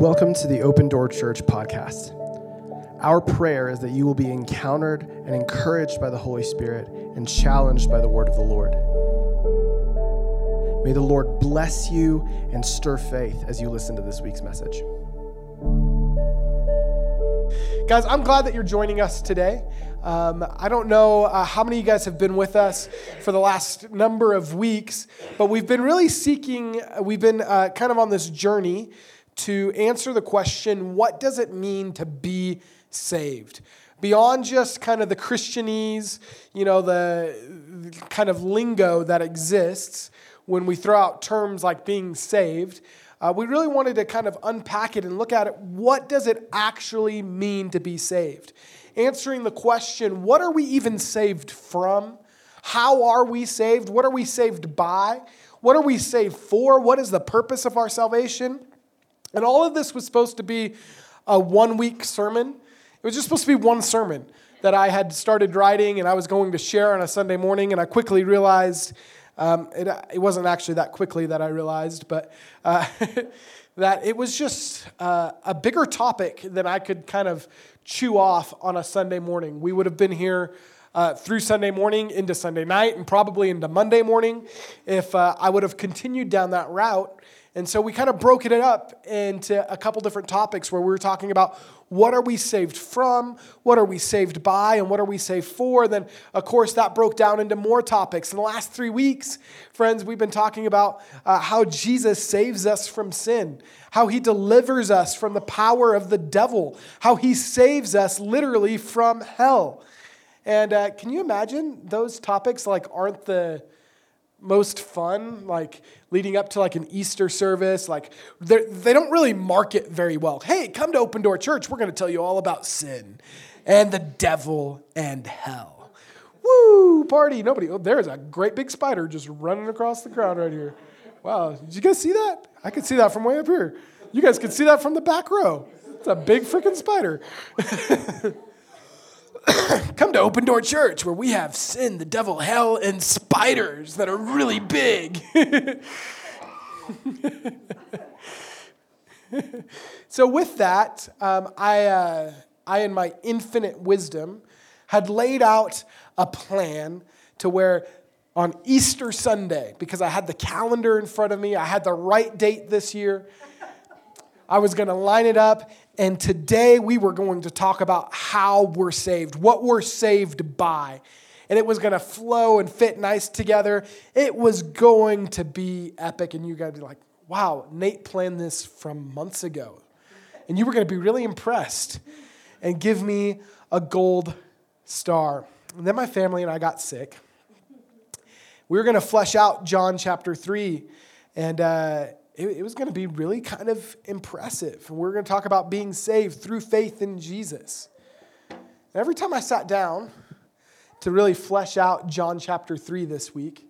Welcome to the Open Door Church podcast. Our prayer is that you will be encountered and encouraged by the Holy Spirit and challenged by the word of the Lord. May the Lord bless you and stir faith as you listen to this week's message. Guys, I'm glad that you're joining us today. Um, I don't know uh, how many of you guys have been with us for the last number of weeks, but we've been really seeking, we've been uh, kind of on this journey to answer the question what does it mean to be saved? Beyond just kind of the Christianese, you know, the, kind of lingo that exists when we throw out terms like being saved, uh, we really wanted to kind of unpack it and look at it. What does it actually mean to be saved? Answering the question, what are we even saved from? How are we saved? What are we saved by? What are we saved for? What is the purpose of our salvation? And all of this was supposed to be a one week sermon. It was just supposed to be one sermon that I had started writing and I was going to share on a Sunday morning. And I quickly realized um, it, it, wasn't actually that quickly that I realized, but uh, that it was just uh, a bigger topic than I could kind of chew off on a Sunday morning. We would have been here. Uh, through Sunday morning into Sunday night and probably into Monday morning if uh, I would have continued down that route. And so we kind of broke it up into a couple different topics where we were talking about what are we saved from, what are we saved by, and what are we saved for. Then, of course, that broke down into more topics. In the last three weeks, friends, we've been talking about uh, how Jesus saves us from sin, how he delivers us from the power of the devil, how he saves us literally from hell. And uh, can you imagine those topics like aren't the most fun, like leading up to like an Easter service. Like they don't really market very well. Hey, come to Open Door Church. We're going to tell you all about sin and the devil and hell. Woo, party. Nobody, oh, there's a great big spider just running across the crowd right here. Wow, did you guys see that? I could see that from way up here. You guys could see that from the back row. It's a big freaking spider. come to Open Door Church where we have sin, the devil, hell, and spiders that are really big. so, with that, um, I, uh, I, in my infinite wisdom, had laid out a plan to where on Easter Sunday, because I had the calendar in front of me, I had the right date this year. I was going to line it up and today we were going to talk about how we're saved, what we're saved by. And it was going to flow and fit nice together. It was going to be epic. And you got to be like, wow, Nate planned this from months ago. And you were going to be really impressed and give me a gold star. And then my family and I got sick. We were going to flesh out John chapter 3. And, uh, it, it was going to be really kind of impressive. We're going to talk about being saved through faith in Jesus. And every time I sat down to really flesh out John chapter 3 this week,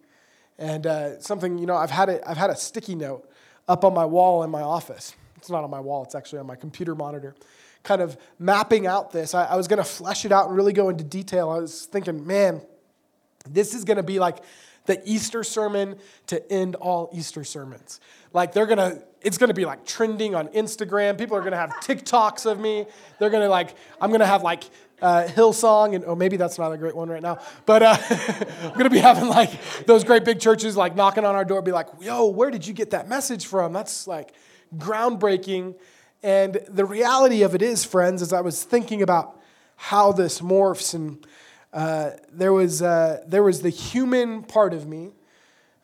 and uh, something, you know, I've had, a, I've had a sticky note up on my wall in my office. It's not on my wall, it's actually on my computer monitor. Kind of mapping out this. I, I was going to flesh it out and really go into detail. I was thinking, man, this is going to be like the Easter sermon to end all Easter sermons. Like they're gonna, it's gonna be like trending on Instagram. People are gonna have TikToks of me. They're gonna like, I'm gonna have like uh, Hillsong, and oh, maybe that's not a great one right now, but uh, I'm gonna be having like those great big churches like knocking on our door, be like, yo, where did you get that message from? That's like groundbreaking. And the reality of it is, friends, as I was thinking about how this morphs, and uh, there was uh, there was the human part of me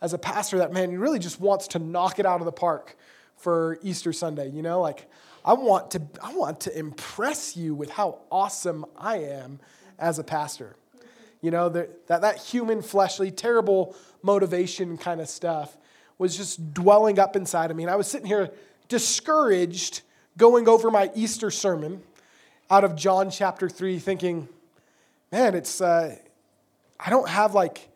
as a pastor that, man, really just wants to knock it out of the park for Easter Sunday, you know? Like, I want to, I want to impress you with how awesome I am as a pastor. You know, that, that human, fleshly, terrible motivation kind of stuff was just dwelling up inside of me. And I was sitting here discouraged going over my Easter sermon out of John chapter 3, thinking, man, it's, uh, I don't have like,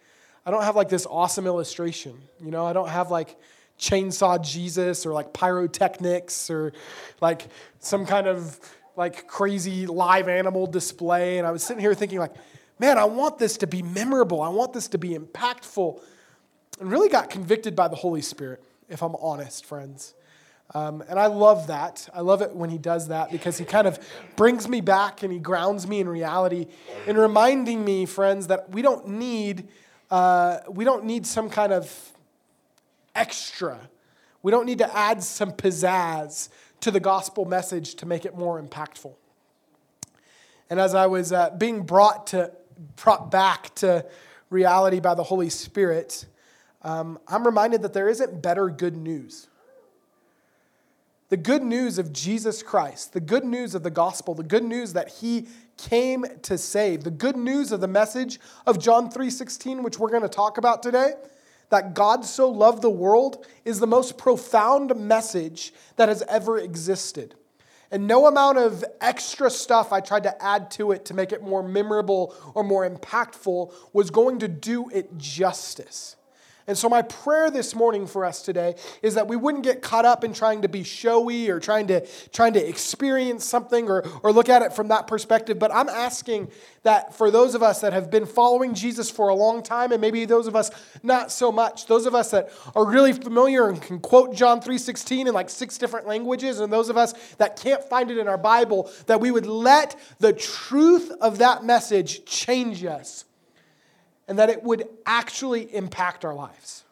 I don't have like this awesome illustration. You know, I don't have like chainsaw Jesus or like pyrotechnics or like some kind of like crazy live animal display. And I was sitting here thinking, like, man, I want this to be memorable. I want this to be impactful. And really got convicted by the Holy Spirit, if I'm honest, friends. Um, and I love that. I love it when he does that because he kind of brings me back and he grounds me in reality and reminding me, friends, that we don't need, uh, we don't need some kind of extra. We don't need to add some pizzazz to the gospel message to make it more impactful. And as I was uh, being brought to brought back to reality by the Holy Spirit, um, I'm reminded that there isn't better good news. The good news of Jesus Christ, the good news of the gospel, the good news that he came to save, the good news of the message of John 3:16 which we're going to talk about today, that God so loved the world is the most profound message that has ever existed. And no amount of extra stuff I tried to add to it to make it more memorable or more impactful was going to do it justice. And so, my prayer this morning for us today is that we wouldn't get caught up in trying to be showy or trying to, trying to experience something or, or look at it from that perspective. But I'm asking that for those of us that have been following Jesus for a long time, and maybe those of us not so much, those of us that are really familiar and can quote John 3:16 in like six different languages, and those of us that can't find it in our Bible, that we would let the truth of that message change us and that it would actually impact our lives.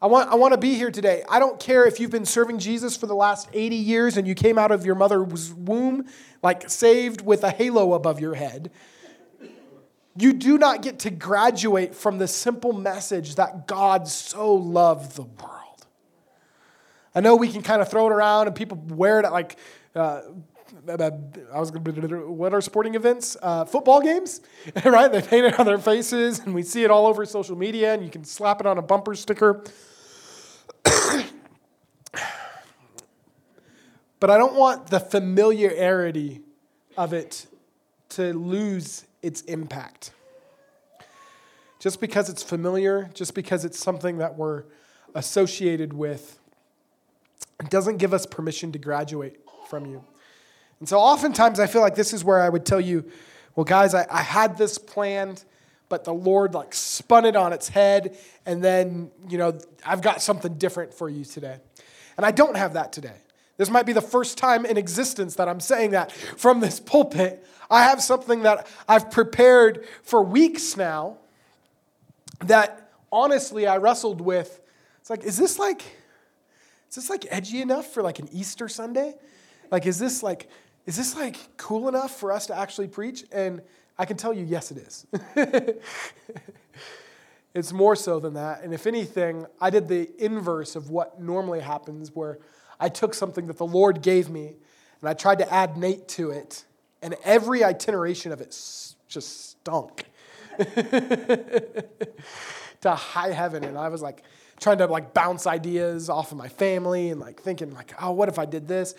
I want, I want to be here today. I don't care if you've been serving Jesus for the last 80 years and you came out of your mother's womb like saved with a halo above your head. You do not get to graduate from the simple message that God so loved the world. I know we can kind of throw it around and people wear it like uh, I was what are sporting events? Uh, football games, right? They paint it on their faces, and we see it all over social media, and you can slap it on a bumper sticker. but I don't want the familiarity of it to lose its impact. Just because it's familiar, just because it's something that we're associated with, it doesn't give us permission to graduate from you. And so oftentimes I feel like this is where I would tell you, well, guys, I, I had this planned, but the Lord like spun it on its head, and then, you know, I've got something different for you today. And I don't have that today. This might be the first time in existence that I'm saying that from this pulpit. I have something that I've prepared for weeks now that honestly I wrestled with. It's like, is this like, is this like edgy enough for like an Easter Sunday? Like, is this like, is this like cool enough for us to actually preach? And I can tell you, yes, it is. it's more so than that. And if anything, I did the inverse of what normally happens, where I took something that the Lord gave me and I tried to add Nate to it, and every itineration of it just stunk to high heaven. And I was like, trying to like bounce ideas off of my family and like thinking like, oh, what if I did this?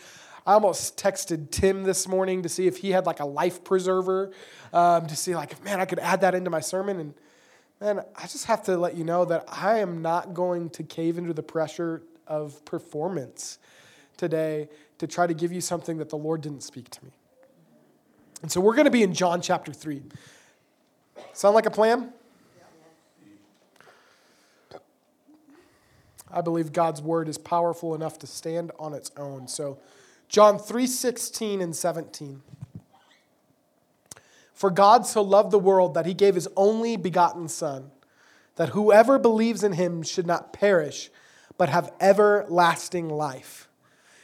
I almost texted Tim this morning to see if he had like a life preserver um, to see like, man, I could add that into my sermon. And man, I just have to let you know that I am not going to cave into the pressure of performance today to try to give you something that the Lord didn't speak to me. And so we're going to be in John chapter 3. Sound like a plan? I believe God's word is powerful enough to stand on its own. So John 3:16 and 17. For God so loved the world that he gave his only begotten son that whoever believes in him should not perish but have everlasting life.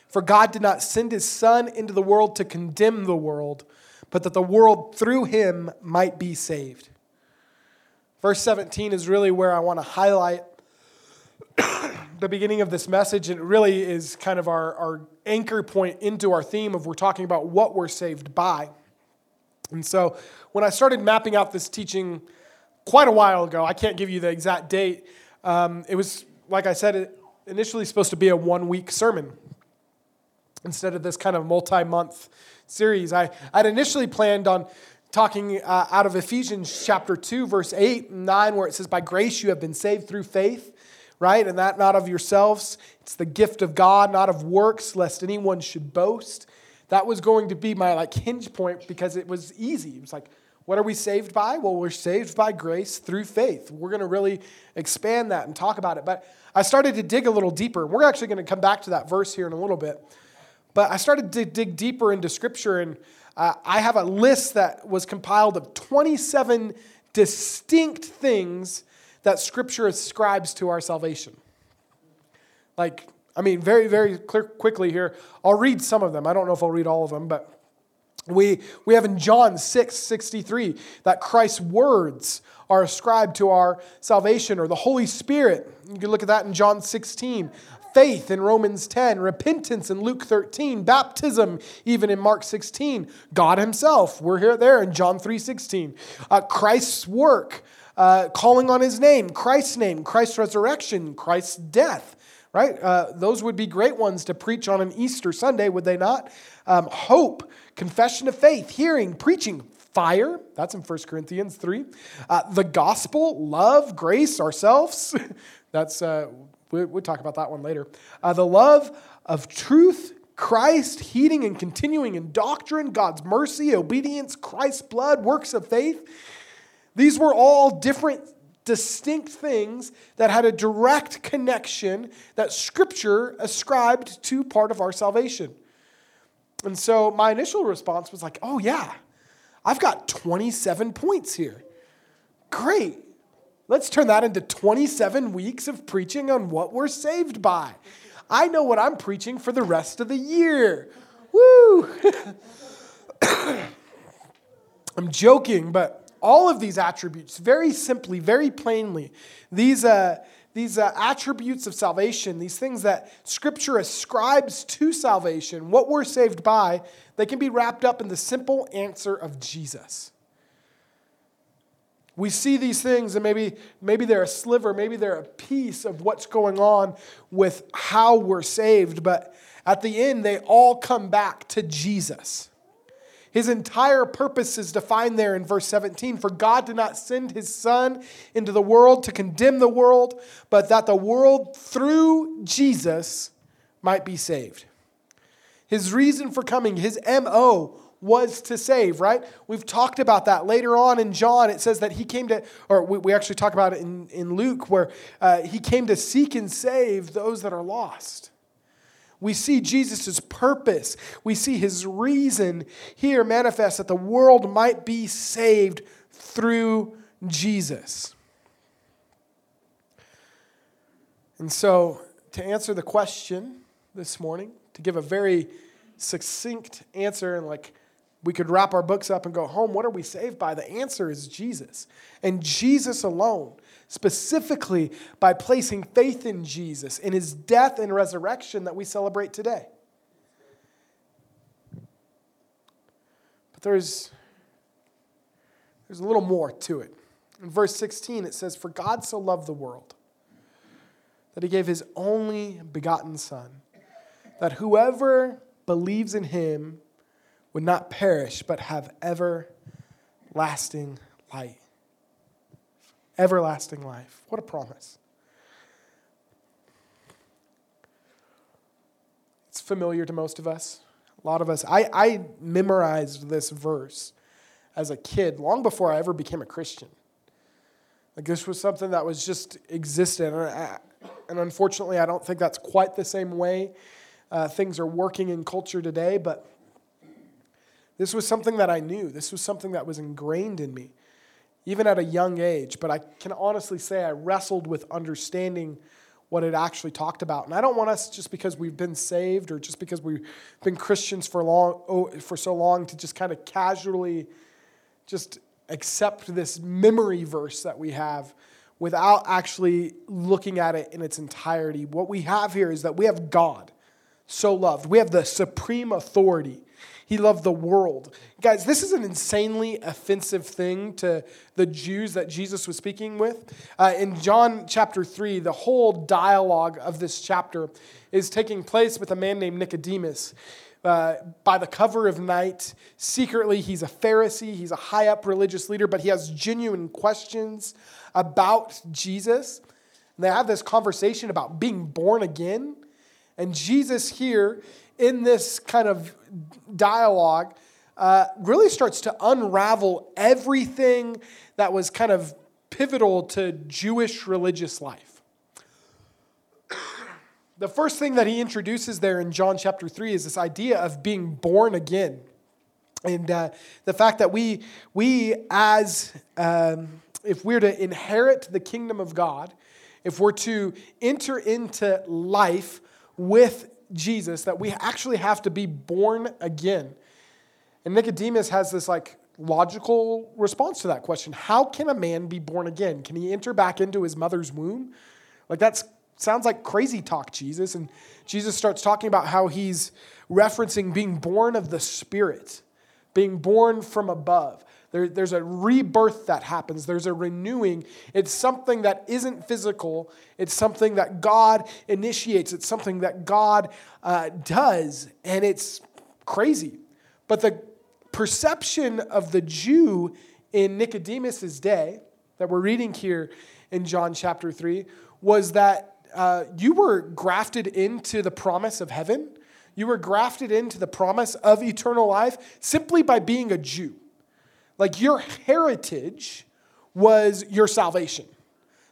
For God did not send his son into the world to condemn the world, but that the world through him might be saved. Verse 17 is really where I want to highlight the beginning of this message, and it really is kind of our, our anchor point into our theme of we're talking about what we're saved by. And so when I started mapping out this teaching quite a while ago, I can't give you the exact date, um, it was, like I said, it initially supposed to be a one week sermon instead of this kind of multi month series. I, I'd initially planned on talking uh, out of Ephesians chapter 2, verse 8 and 9, where it says, By grace you have been saved through faith right? And that not of yourselves. It's the gift of God, not of works, lest anyone should boast. That was going to be my like hinge point because it was easy. It was like, What are we saved by? Well, we're saved by grace through faith. We're going to really expand that and talk about it. But I started to dig a little deeper. We're actually going to come back to that verse here in a little bit. But I started to dig deeper into Scripture, and uh, I have a list that was compiled of 27 distinct things that Scripture ascribes to our salvation. Like, I mean, very, very clear, quickly here. I'll read some of them. I don't know if I'll read all of them, but we, we have in John 6 63 that Christ's words are ascribed to our salvation, or the Holy Spirit. You can look at that in John 16. Faith in Romans 10, repentance in Luke 13, baptism even in Mark 16, God Himself, we're here there in John 3 16, uh, Christ's work, uh, calling on His name, Christ's name, Christ's resurrection, Christ's death, right? Uh, those would be great ones to preach on an Easter Sunday, would they not? Um, hope, confession of faith, hearing, preaching, fire. That's in 1 Corinthians 3. Uh, the gospel, love, grace, ourselves. That's, uh, we, we'll talk about that one later. Uh, the love of truth, Christ, heeding and continuing in doctrine, God's mercy, obedience, Christ's blood, works of faith. These were all different, distinct things that had a direct connection that Scripture ascribed to part of our salvation. And so my initial response was like, oh, yeah, I've got 27 points here. Great. Let's turn that into 27 weeks of preaching on what we're saved by. I know what I'm preaching for the rest of the year. Woo! I'm joking, but all of these attributes, very simply, very plainly, these, uh, these uh, attributes of salvation, these things that Scripture ascribes to salvation, what we're saved by, they can be wrapped up in the simple answer of Jesus. We see these things, and maybe, maybe they're a sliver, maybe they're a piece of what's going on with how we're saved, but at the end, they all come back to Jesus. His entire purpose is defined there in verse 17. For God did not send his Son into the world to condemn the world, but that the world through Jesus might be saved. His reason for coming, his MO, was to save, right? We've talked about that. Later on in John, it says that he came to, or we, we actually talk about it in, in Luke, where uh, he came to seek and save those that are lost. We see Jesus' purpose. We see his reason here manifest that the world might be saved through Jesus. And so, to answer the question this morning, to give a very succinct answer, and like we could wrap our books up and go home, what are we saved by? The answer is Jesus, and Jesus alone specifically by placing faith in Jesus, in his death and resurrection that we celebrate today. But there's, there's a little more to it. In verse 16, it says, For God so loved the world that he gave his only begotten Son, that whoever believes in him would not perish, but have everlasting light everlasting life. What a promise. It's familiar to most of us. A lot of us. I, I memorized this verse as a kid, long before I ever became a Christian. Like this was something that was just existed. And, I, and unfortunately, I don't think that's quite the same way uh, things are working in culture today, but this was something that I knew. This was something that was ingrained in me even at a young age. But I can honestly say I wrestled with understanding what it actually talked about. And I don't want us just because we've been saved or just because we've been Christians for long oh, for so long to just kind of casually just accept this memory verse that we have without actually looking at it in its entirety. What we have here is that we have God so loved. We have the supreme authority he loved the world. Guys, this is an insanely offensive thing to the Jews that Jesus was speaking with. Uh, in John chapter 3, the whole dialogue of this chapter is taking place with a man named Nicodemus. Uh, by the cover of night, secretly, he's a Pharisee, he's a high up religious leader, but he has genuine questions about Jesus. And they have this conversation about being born again. And Jesus here in this kind of dialogue uh, really starts to unravel everything that was kind of pivotal to Jewish religious life. The first thing that he introduces there in John chapter 3 is this idea of being born again. And uh, the fact that we, we as, um, if we're to inherit the kingdom of God, if we're to enter into life with Jesus, that we actually have to be born again. And Nicodemus has this like logical response to that question How can a man be born again? Can he enter back into his mother's womb? Like that sounds like crazy talk, Jesus. And Jesus starts talking about how he's referencing being born of the Spirit, being born from above. There, there's a rebirth that happens, there's a renewing. It's something that isn't physical, it's something that God initiates, it's something that God uh, does, and it's crazy. But the perception of the Jew in Nicodemus's day that we're reading here in John chapter 3 was that uh, you were grafted into the promise of heaven. You were grafted into the promise of eternal life simply by being a Jew. Like your heritage was your salvation.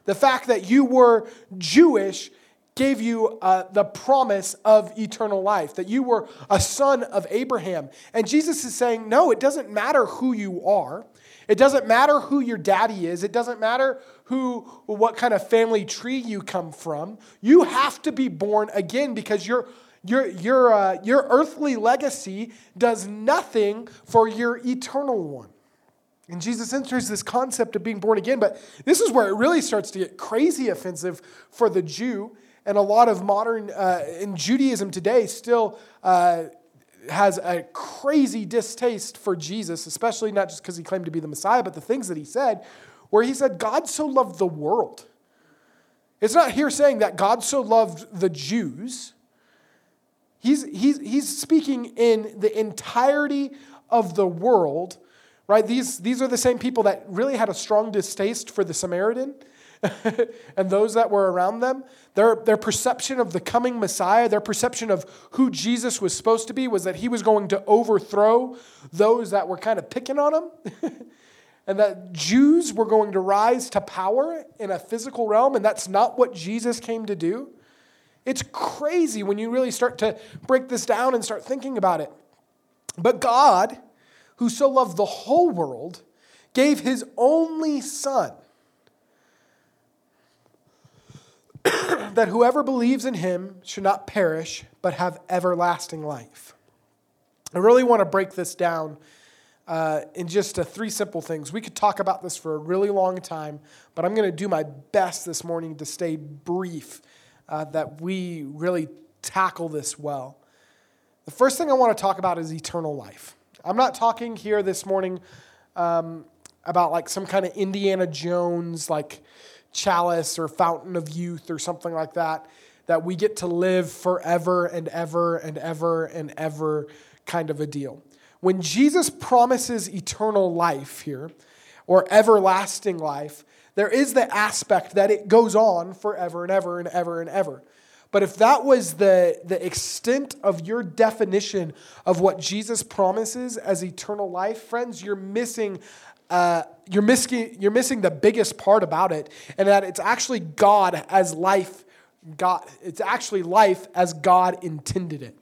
The fact that you were Jewish gave you uh, the promise of eternal life, that you were a son of Abraham. And Jesus is saying, no, it doesn't matter who you are. It doesn't matter who your daddy is. It doesn't matter who, what kind of family tree you come from. You have to be born again because your, your, your, uh, your earthly legacy does nothing for your eternal one. And Jesus enters this concept of being born again, but this is where it really starts to get crazy offensive for the Jew and a lot of modern, uh, in Judaism today, still uh, has a crazy distaste for Jesus, especially not just because he claimed to be the Messiah, but the things that he said, where he said, God so loved the world. It's not here saying that God so loved the Jews. He's, he's, he's speaking in the entirety of the world, right? These, these are the same people that really had a strong distaste for the Samaritan and those that were around them, their, their perception of the coming Messiah, their perception of who Jesus was supposed to be, was that he was going to overthrow those that were kind of picking on him. and that Jews were going to rise to power in a physical realm, and that's not what Jesus came to do. It's crazy when you really start to break this down and start thinking about it. But God, who so loved the whole world, gave his only Son that whoever believes in him should not perish, but have everlasting life. I really want to break this down uh, in just uh, three simple things. We could talk about this for a really long time, but I'm going to do my best this morning to stay brief, uh, that we really tackle this well. The first thing I want to talk about is eternal life. I'm not talking here this morning um, about like some kind of Indiana Jones, like, chalice or fountain of youth or something like that, that we get to live forever and ever and ever and ever kind of a deal. When Jesus promises eternal life here, or everlasting life, there is the aspect that it goes on forever and ever and ever and ever. But if that was the, the extent of your definition of what Jesus promises as eternal life, friends, you're missing uh, you're, missing, you're missing the biggest part about it, and that it's actually God as life. God, it's actually life as God intended it.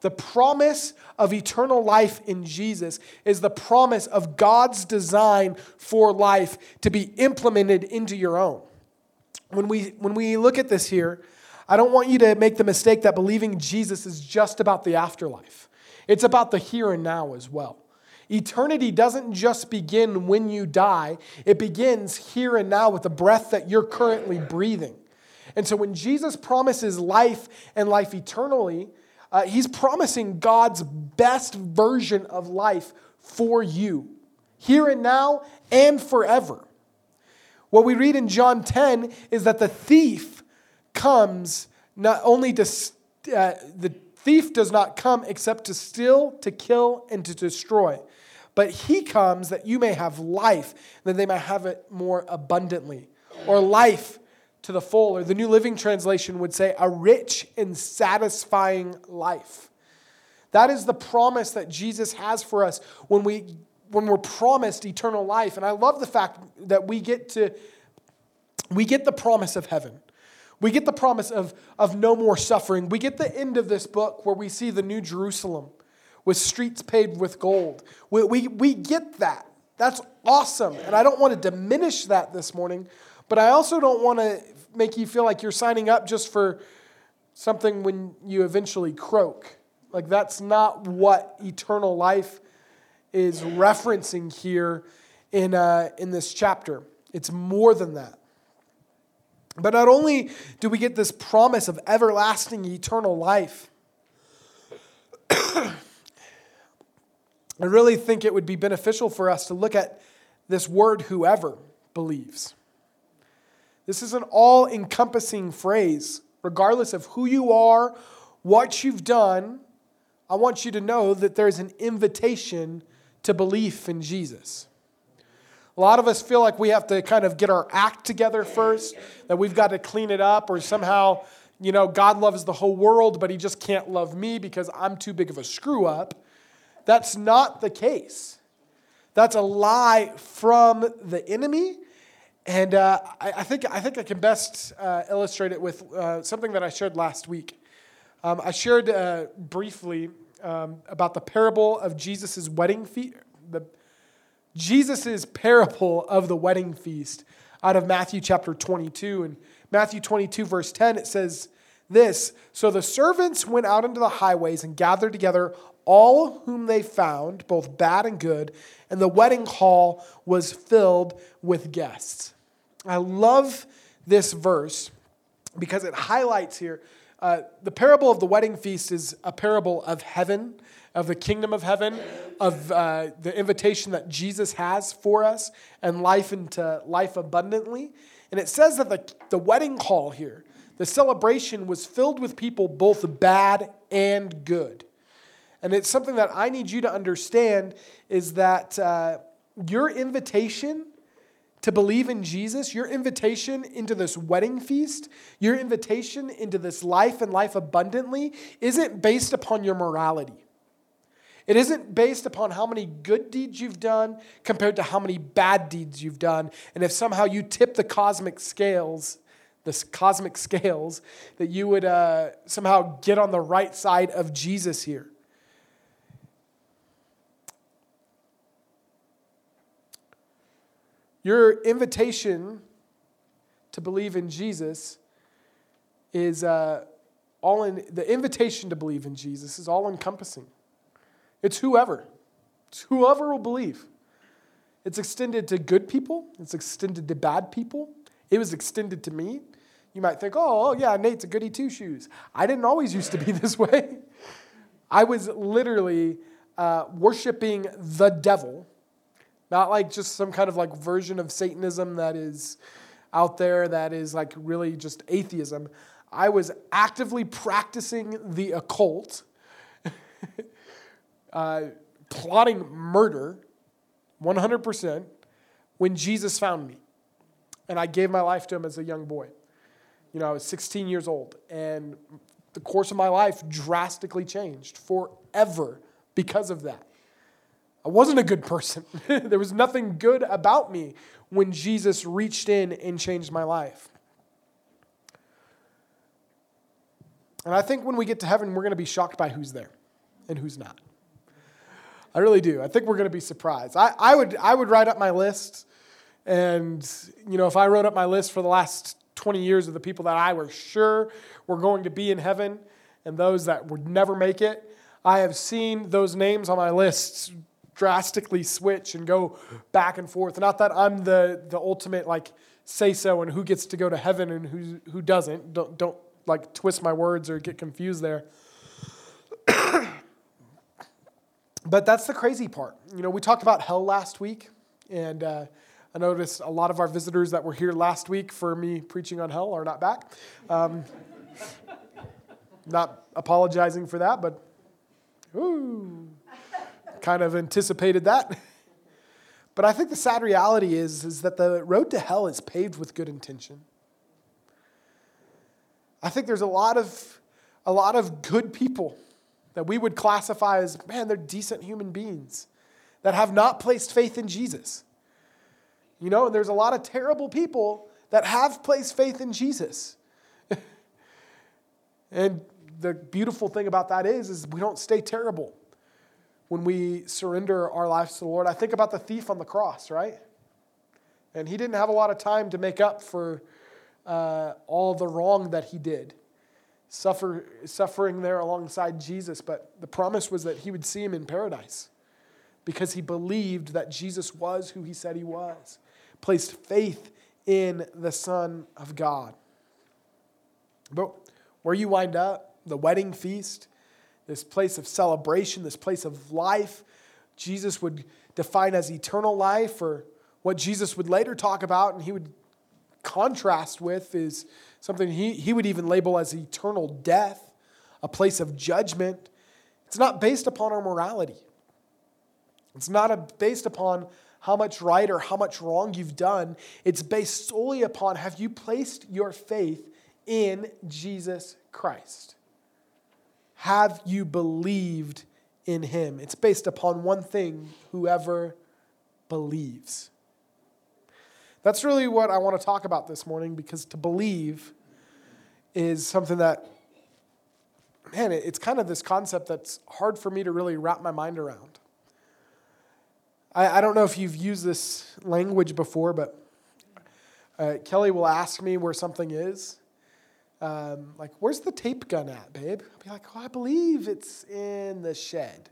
The promise of eternal life in Jesus is the promise of God's design for life to be implemented into your own. When we, when we look at this here, I don't want you to make the mistake that believing Jesus is just about the afterlife. It's about the here and now as well. Eternity doesn't just begin when you die, it begins here and now with the breath that you're currently breathing. And so when Jesus promises life and life eternally, uh, he's promising God's best version of life for you, here and now and forever. What we read in John 10 is that the thief comes not only to, uh, the thief does not come except to steal, to kill, and to destroy. But he comes that you may have life, that they may have it more abundantly. Or life to the full. Or the New Living Translation would say, a rich and satisfying life. That is the promise that Jesus has for us when, we, when we're promised eternal life. And I love the fact that we get to we get the promise of heaven. We get the promise of, of no more suffering. We get the end of this book where we see the new Jerusalem with streets paved with gold. We, we, we get that. That's awesome. And I don't want to diminish that this morning, but I also don't want to make you feel like you're signing up just for something when you eventually croak. Like, that's not what eternal life is referencing here in, uh, in this chapter. It's more than that. But not only do we get this promise of everlasting eternal life, I really think it would be beneficial for us to look at this word, whoever believes. This is an all encompassing phrase. Regardless of who you are, what you've done, I want you to know that there's an invitation to belief in Jesus. A lot of us feel like we have to kind of get our act together first, that we've got to clean it up, or somehow, you know, God loves the whole world, but he just can't love me because I'm too big of a screw up. That's not the case. That's a lie from the enemy. And uh, I, I, think, I think I can best uh, illustrate it with uh, something that I shared last week. Um, I shared uh, briefly um, about the parable of Jesus' wedding feast, the Jesus' parable of the wedding feast out of Matthew chapter 22. And Matthew 22, verse 10, it says this So the servants went out into the highways and gathered together all whom they found, both bad and good, and the wedding hall was filled with guests. I love this verse because it highlights here uh, the parable of the wedding feast is a parable of heaven of the kingdom of heaven, of uh, the invitation that Jesus has for us, and life into life abundantly. And it says that the, the wedding hall here, the celebration was filled with people both bad and good. And it's something that I need you to understand is that uh, your invitation to believe in Jesus, your invitation into this wedding feast, your invitation into this life and life abundantly, isn't based upon your morality. It isn't based upon how many good deeds you've done compared to how many bad deeds you've done. And if somehow you tip the cosmic scales, the cosmic scales, that you would uh, somehow get on the right side of Jesus here. Your invitation to believe in Jesus is uh, all in, the invitation to believe in Jesus is all encompassing. It's whoever. It's whoever will believe. It's extended to good people, it's extended to bad people. It was extended to me. You might think, oh, oh yeah, Nate's a goody two shoes. I didn't always used to be this way. I was literally uh, worshiping the devil, not like just some kind of like version of Satanism that is out there that is like really just atheism. I was actively practicing the occult uh, plotting murder 100% when Jesus found me. And I gave my life to him as a young boy. You know, I was 16 years old. And the course of my life drastically changed forever because of that. I wasn't a good person. there was nothing good about me when Jesus reached in and changed my life. And I think when we get to heaven, we're going to be shocked by who's there and who's not. I really do. I think we're going to be surprised. I, I, would, I would write up my list, and you know, if I wrote up my list for the last 20 years of the people that I were sure were going to be in heaven and those that would never make it, I have seen those names on my list drastically switch and go back and forth. Not that I'm the, the ultimate like say so and who gets to go to heaven and who, who doesn't. Don't, don't like twist my words or get confused there. But that's the crazy part. You know, we talked about hell last week, and uh, I noticed a lot of our visitors that were here last week for me preaching on hell are not back. Um, not apologizing for that, but ooh, kind of anticipated that. But I think the sad reality is, is that the road to hell is paved with good intention. I think there's a lot of, a lot of good people that we would classify as, man, they're decent human beings that have not placed faith in Jesus. You know, and there's a lot of terrible people that have placed faith in Jesus. and the beautiful thing about that is, is we don't stay terrible when we surrender our lives to the Lord. I think about the thief on the cross, right? And he didn't have a lot of time to make up for uh, all the wrong that he did, suffer, suffering there alongside Jesus. But the promise was that he would see him in paradise because he believed that Jesus was who he said he was, placed faith in the Son of God. But where you wind up, the wedding feast, this place of celebration, this place of life, Jesus would define as eternal life, or what Jesus would later talk about and he would contrast with is something he, he would even label as eternal death, a place of judgment. It's not based upon our morality. It's not a, based upon how much right or how much wrong you've done. It's based solely upon have you placed your faith in Jesus Christ? Have you believed in him? It's based upon one thing whoever believes. That's really what I want to talk about this morning because to believe is something that, man, it's kind of this concept that's hard for me to really wrap my mind around. I, I don't know if you've used this language before, but uh, Kelly will ask me where something is. Um, like, where's the tape gun at, babe? I'll be like, oh, I believe it's in the shed.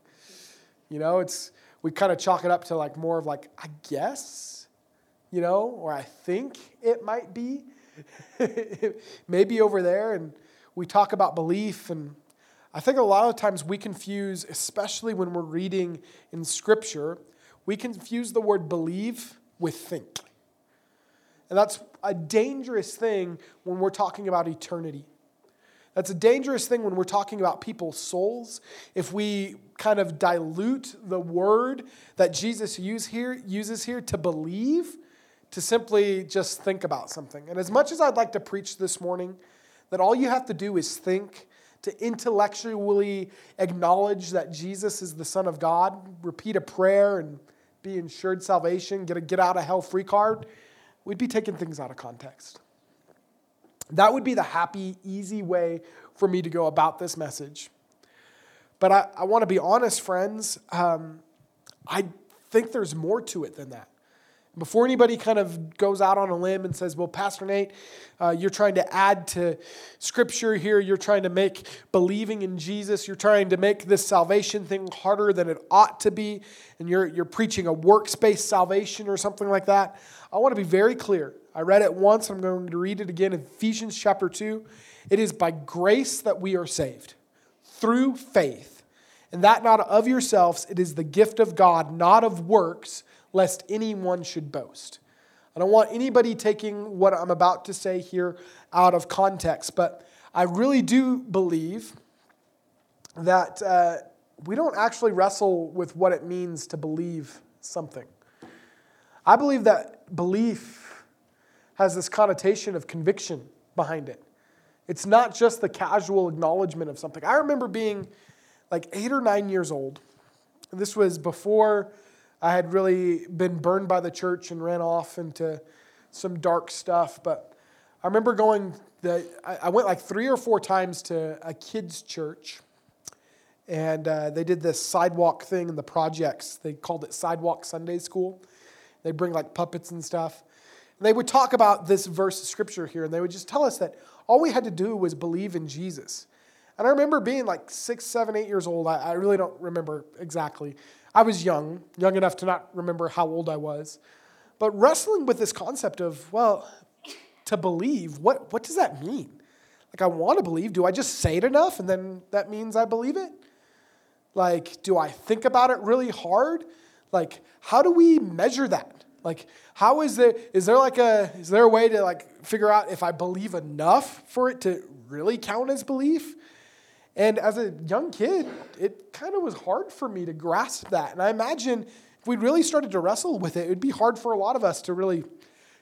You know, it's we kind of chalk it up to like more of like, I guess you know, or I think it might be. Maybe over there. And we talk about belief. And I think a lot of times we confuse, especially when we're reading in Scripture, we confuse the word believe with think. And that's a dangerous thing when we're talking about eternity. That's a dangerous thing when we're talking about people's souls. If we kind of dilute the word that Jesus use here, uses here to believe to simply just think about something. And as much as I'd like to preach this morning, that all you have to do is think, to intellectually acknowledge that Jesus is the Son of God, repeat a prayer and be ensured salvation, get a get out of hell free card, we'd be taking things out of context. That would be the happy, easy way for me to go about this message. But I, I want to be honest, friends. Um, I think there's more to it than that. Before anybody kind of goes out on a limb and says, well, Pastor Nate, uh, you're trying to add to scripture here, you're trying to make believing in Jesus, you're trying to make this salvation thing harder than it ought to be, and you're, you're preaching a works-based salvation or something like that. I want to be very clear. I read it once, I'm going to read it again in Ephesians chapter 2. It is by grace that we are saved, through faith. And that not of yourselves, it is the gift of God, not of works lest anyone should boast. I don't want anybody taking what I'm about to say here out of context, but I really do believe that uh, we don't actually wrestle with what it means to believe something. I believe that belief has this connotation of conviction behind it. It's not just the casual acknowledgement of something. I remember being like eight or nine years old. This was before I had really been burned by the church and ran off into some dark stuff. But I remember going, the, I went like three or four times to a kids' church. And uh, they did this sidewalk thing in the projects. They called it Sidewalk Sunday School. They bring like puppets and stuff. And they would talk about this verse of scripture here, and they would just tell us that all we had to do was believe in Jesus. And I remember being like six, seven, eight years old. I, I really don't remember exactly. I was young, young enough to not remember how old I was, but wrestling with this concept of, well, to believe, what, what does that mean? Like, I want to believe. Do I just say it enough and then that means I believe it? Like, do I think about it really hard? Like, how do we measure that? Like, how is there, is there like a, is there a way to like figure out if I believe enough for it to really count as belief? And as a young kid, it kind of was hard for me to grasp that. And I imagine if we really started to wrestle with it, it would be hard for a lot of us to really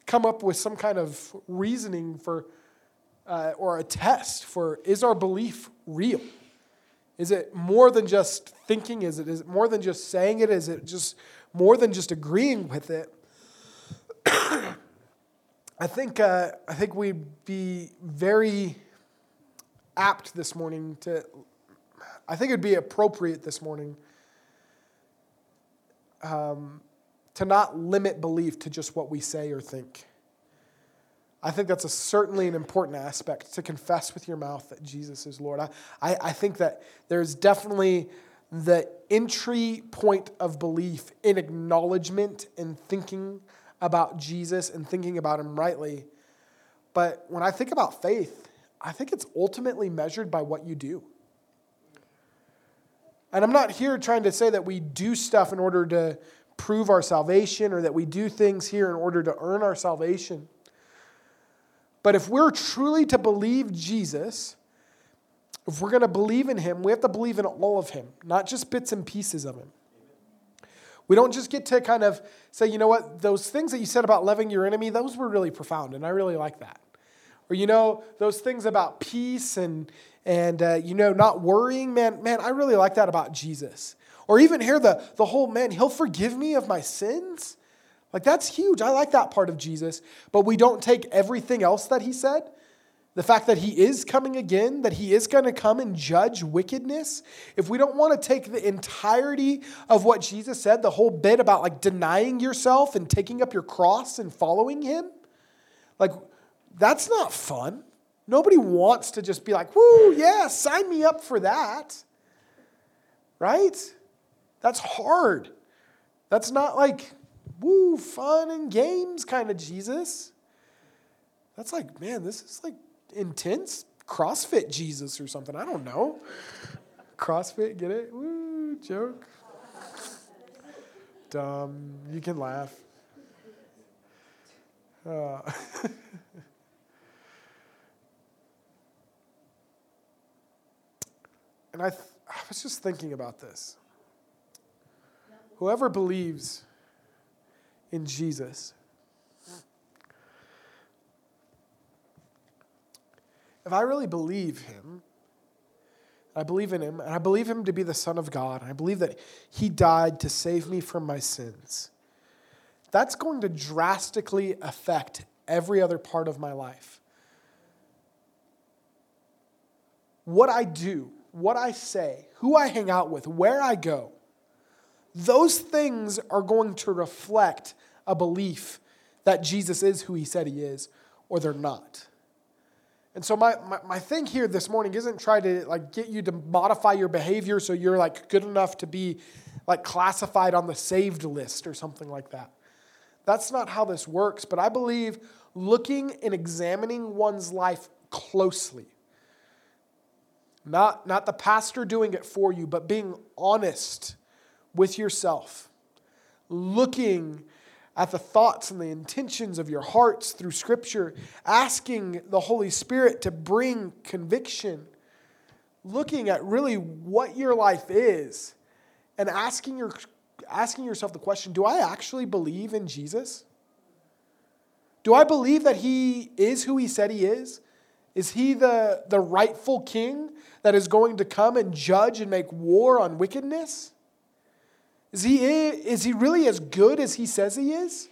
come up with some kind of reasoning for uh, or a test for is our belief real? Is it more than just thinking? Is it, is it more than just saying it? Is it just more than just agreeing with it? I think, uh, I think we'd be very apt this morning to, I think it'd be appropriate this morning um, to not limit belief to just what we say or think. I think that's a, certainly an important aspect to confess with your mouth that Jesus is Lord. I, I, I think that there's definitely the entry point of belief in acknowledgement and thinking about Jesus and thinking about him rightly. But when I think about faith, I think it's ultimately measured by what you do. And I'm not here trying to say that we do stuff in order to prove our salvation or that we do things here in order to earn our salvation. But if we're truly to believe Jesus, if we're going to believe in him, we have to believe in all of him, not just bits and pieces of him. We don't just get to kind of say, you know what, those things that you said about loving your enemy, those were really profound, and I really like that. Or, you know, those things about peace and, and uh, you know, not worrying, man, man, I really like that about Jesus. Or even hear the, the whole, man, he'll forgive me of my sins. Like, that's huge. I like that part of Jesus. But we don't take everything else that he said the fact that he is coming again, that he is going to come and judge wickedness, if we don't want to take the entirety of what Jesus said, the whole bit about like denying yourself and taking up your cross and following him, like that's not fun. Nobody wants to just be like, whoo, yeah, sign me up for that. Right? That's hard. That's not like, woo, fun and games kind of Jesus. That's like, man, this is like intense CrossFit Jesus or something. I don't know. CrossFit, get it? Woo, joke. Dumb. You can laugh. Uh. and I, th- I was just thinking about this. Whoever believes in Jesus if I really believe him, I believe in him, and I believe him to be the Son of God, and I believe that he died to save me from my sins, that's going to drastically affect every other part of my life. What I do, what I say, who I hang out with, where I go, those things are going to reflect a belief that Jesus is who he said he is, or they're not. And so my, my, my, thing here this morning isn't try to like get you to modify your behavior so you're like good enough to be like classified on the saved list or something like that. That's not how this works, but I believe looking and examining one's life closely. Not, not the pastor doing it for you, but being honest with yourself. Looking at the thoughts and the intentions of your hearts through Scripture, asking the Holy Spirit to bring conviction, looking at really what your life is, and asking, your, asking yourself the question do I actually believe in Jesus? Do I believe that He is who He said He is? Is He the, the rightful King that is going to come and judge and make war on wickedness? Is he, is he really as good as he says he is?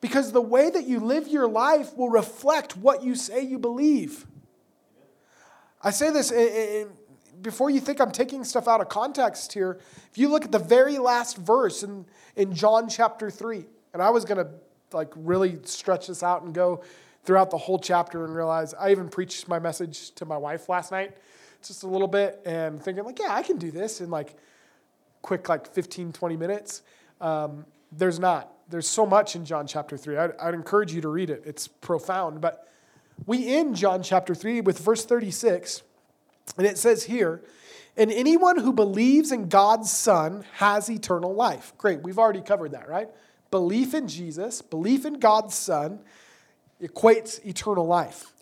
Because the way that you live your life will reflect what you say you believe. I say this in, in, before you think I'm taking stuff out of context here. If you look at the very last verse in, in John chapter 3, and I was going to like really stretch this out and go throughout the whole chapter and realize I even preached my message to my wife last night just a little bit and thinking like, yeah, I can do this. in like, quick, like 15, 20 minutes. Um, there's not. There's so much in John chapter 3. I'd, I'd encourage you to read it, it's profound. But we end John chapter 3 with verse 36, and it says here, and anyone who believes in God's Son has eternal life. Great, we've already covered that, right? Belief in Jesus, belief in God's Son equates eternal life.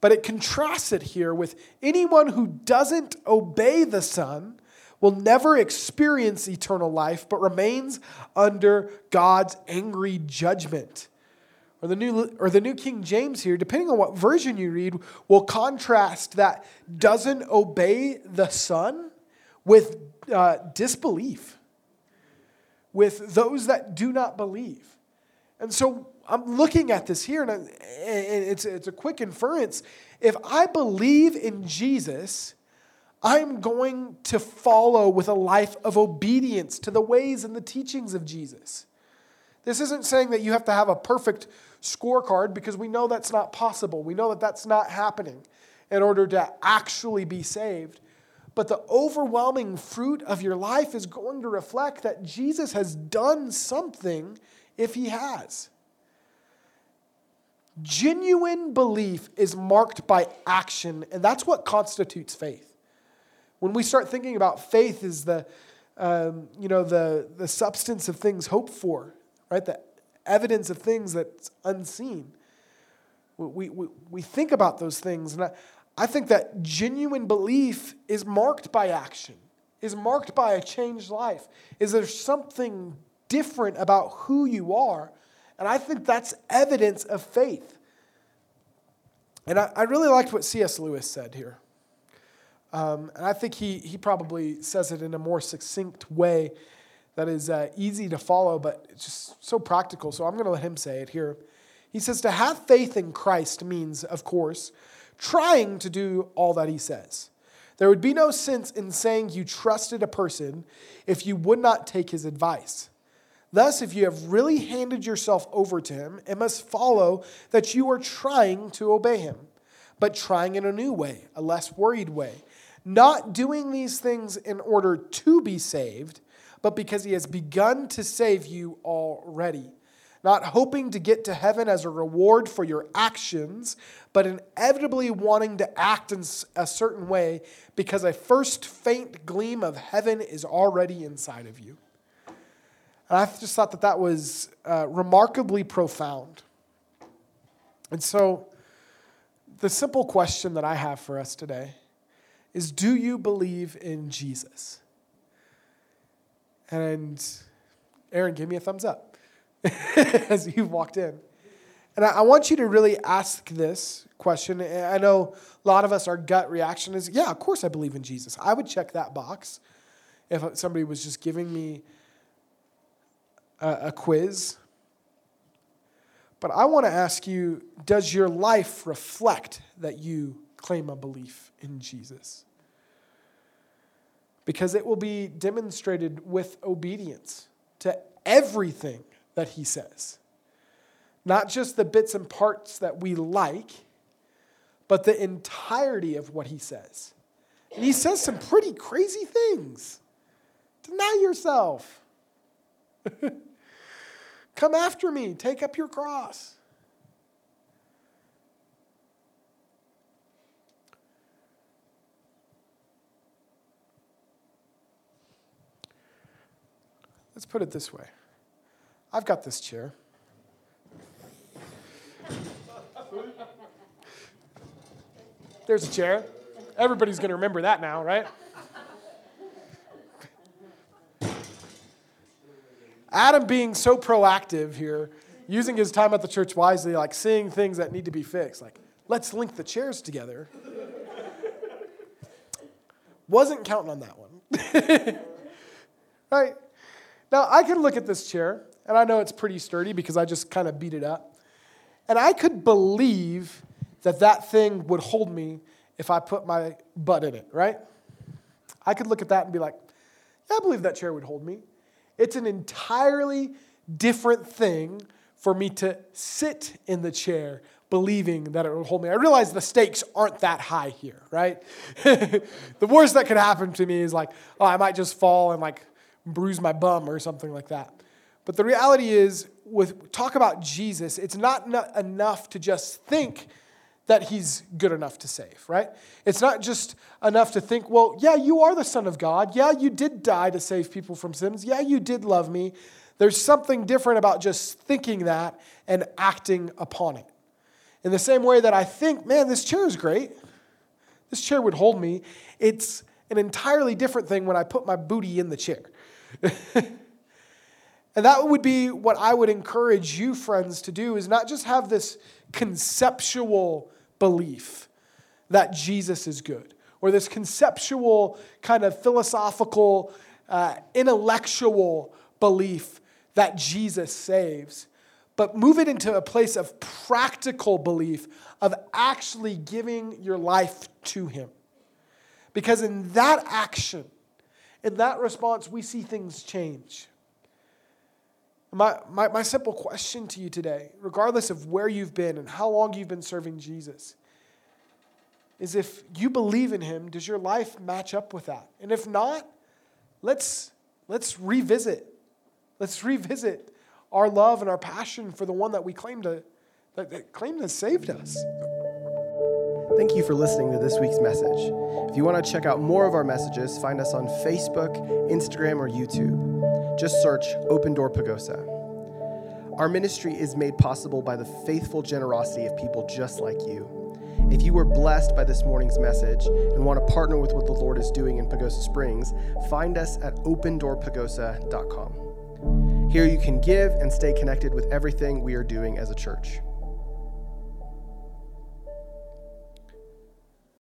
But it contrasts it here with anyone who doesn't obey the Son will never experience eternal life, but remains under God's angry judgment. or the new or the new King James here, depending on what version you read, will contrast that doesn't obey the Son with uh, disbelief, with those that do not believe. And so I'm looking at this here, and it's, it's a quick inference. If I believe in Jesus, I'm going to follow with a life of obedience to the ways and the teachings of Jesus. This isn't saying that you have to have a perfect scorecard because we know that's not possible. We know that that's not happening in order to actually be saved. But the overwhelming fruit of your life is going to reflect that Jesus has done something if he has. Genuine belief is marked by action, and that's what constitutes faith. When we start thinking about faith as the, um, you know, the, the substance of things hoped for, right? The evidence of things that's unseen. We, we, we think about those things, and I, I think that genuine belief is marked by action, is marked by a changed life. Is there something different about who you are? And I think that's evidence of faith. And I, I really liked what C.S. Lewis said here. Um, and I think he, he probably says it in a more succinct way that is uh, easy to follow, but it's just so practical. So I'm going to let him say it here. He says, To have faith in Christ means, of course, trying to do all that he says. There would be no sense in saying you trusted a person if you would not take his advice. Thus, if you have really handed yourself over to him, it must follow that you are trying to obey him, but trying in a new way, a less worried way. Not doing these things in order to be saved, but because he has begun to save you already. Not hoping to get to heaven as a reward for your actions, but inevitably wanting to act in a certain way because a first faint gleam of heaven is already inside of you. And I just thought that that was uh, remarkably profound. And so, the simple question that I have for us today is Do you believe in Jesus? And Aaron, give me a thumbs up as you've walked in. And I, I want you to really ask this question. I know a lot of us, our gut reaction is, Yeah, of course I believe in Jesus. I would check that box if somebody was just giving me a, quiz. But I want to ask you does your life reflect that you claim a belief in Jesus? Because it will be demonstrated with obedience to everything that he says. Not just the bits and parts that we like, but the entirety of what he says. And he says some pretty crazy things. Deny yourself. Come after me, take up your cross. Let's put it this way I've got this chair. There's a chair. Everybody's going to remember that now, right? Adam being so proactive here, using his time at the church wisely, like seeing things that need to be fixed, like, let's link the chairs together. Wasn't counting on that one. right? Now, I can look at this chair, and I know it's pretty sturdy because I just kind of beat it up. And I could believe that that thing would hold me if I put my butt in it, right? I could look at that and be like, yeah, I believe that chair would hold me. It's an entirely different thing for me to sit in the chair believing that it will hold me. I realize the stakes aren't that high here, right? the worst that could happen to me is like, oh, I might just fall and like bruise my bum or something like that. But the reality is, with talk about Jesus, it's not enough to just think that he's good enough to save, right? It's not just enough to think, well, yeah, you are the Son of God. Yeah, you did die to save people from sins. Yeah, you did love me. There's something different about just thinking that and acting upon it. In the same way that I think, man, this chair is great. This chair would hold me. It's an entirely different thing when I put my booty in the chair. and that would be what I would encourage you, friends, to do is not just have this conceptual belief that Jesus is good, or this conceptual, kind of philosophical, uh, intellectual belief that Jesus saves, but move it into a place of practical belief, of actually giving your life to Him. Because in that action, in that response, we see things change. My, my, my simple question to you today, regardless of where you've been and how long you've been serving Jesus, is if you believe in him, does your life match up with that? And if not, let's, let's revisit. Let's revisit our love and our passion for the one that we claim to, that, that claim to saved us. Thank you for listening to this week's message. If you want to check out more of our messages, find us on Facebook, Instagram, or YouTube. Just search Open Door Pagosa. Our ministry is made possible by the faithful generosity of people just like you. If you were blessed by this morning's message and want to partner with what the Lord is doing in Pagosa Springs, find us at opendoorpagosa.com. Here you can give and stay connected with everything we are doing as a church.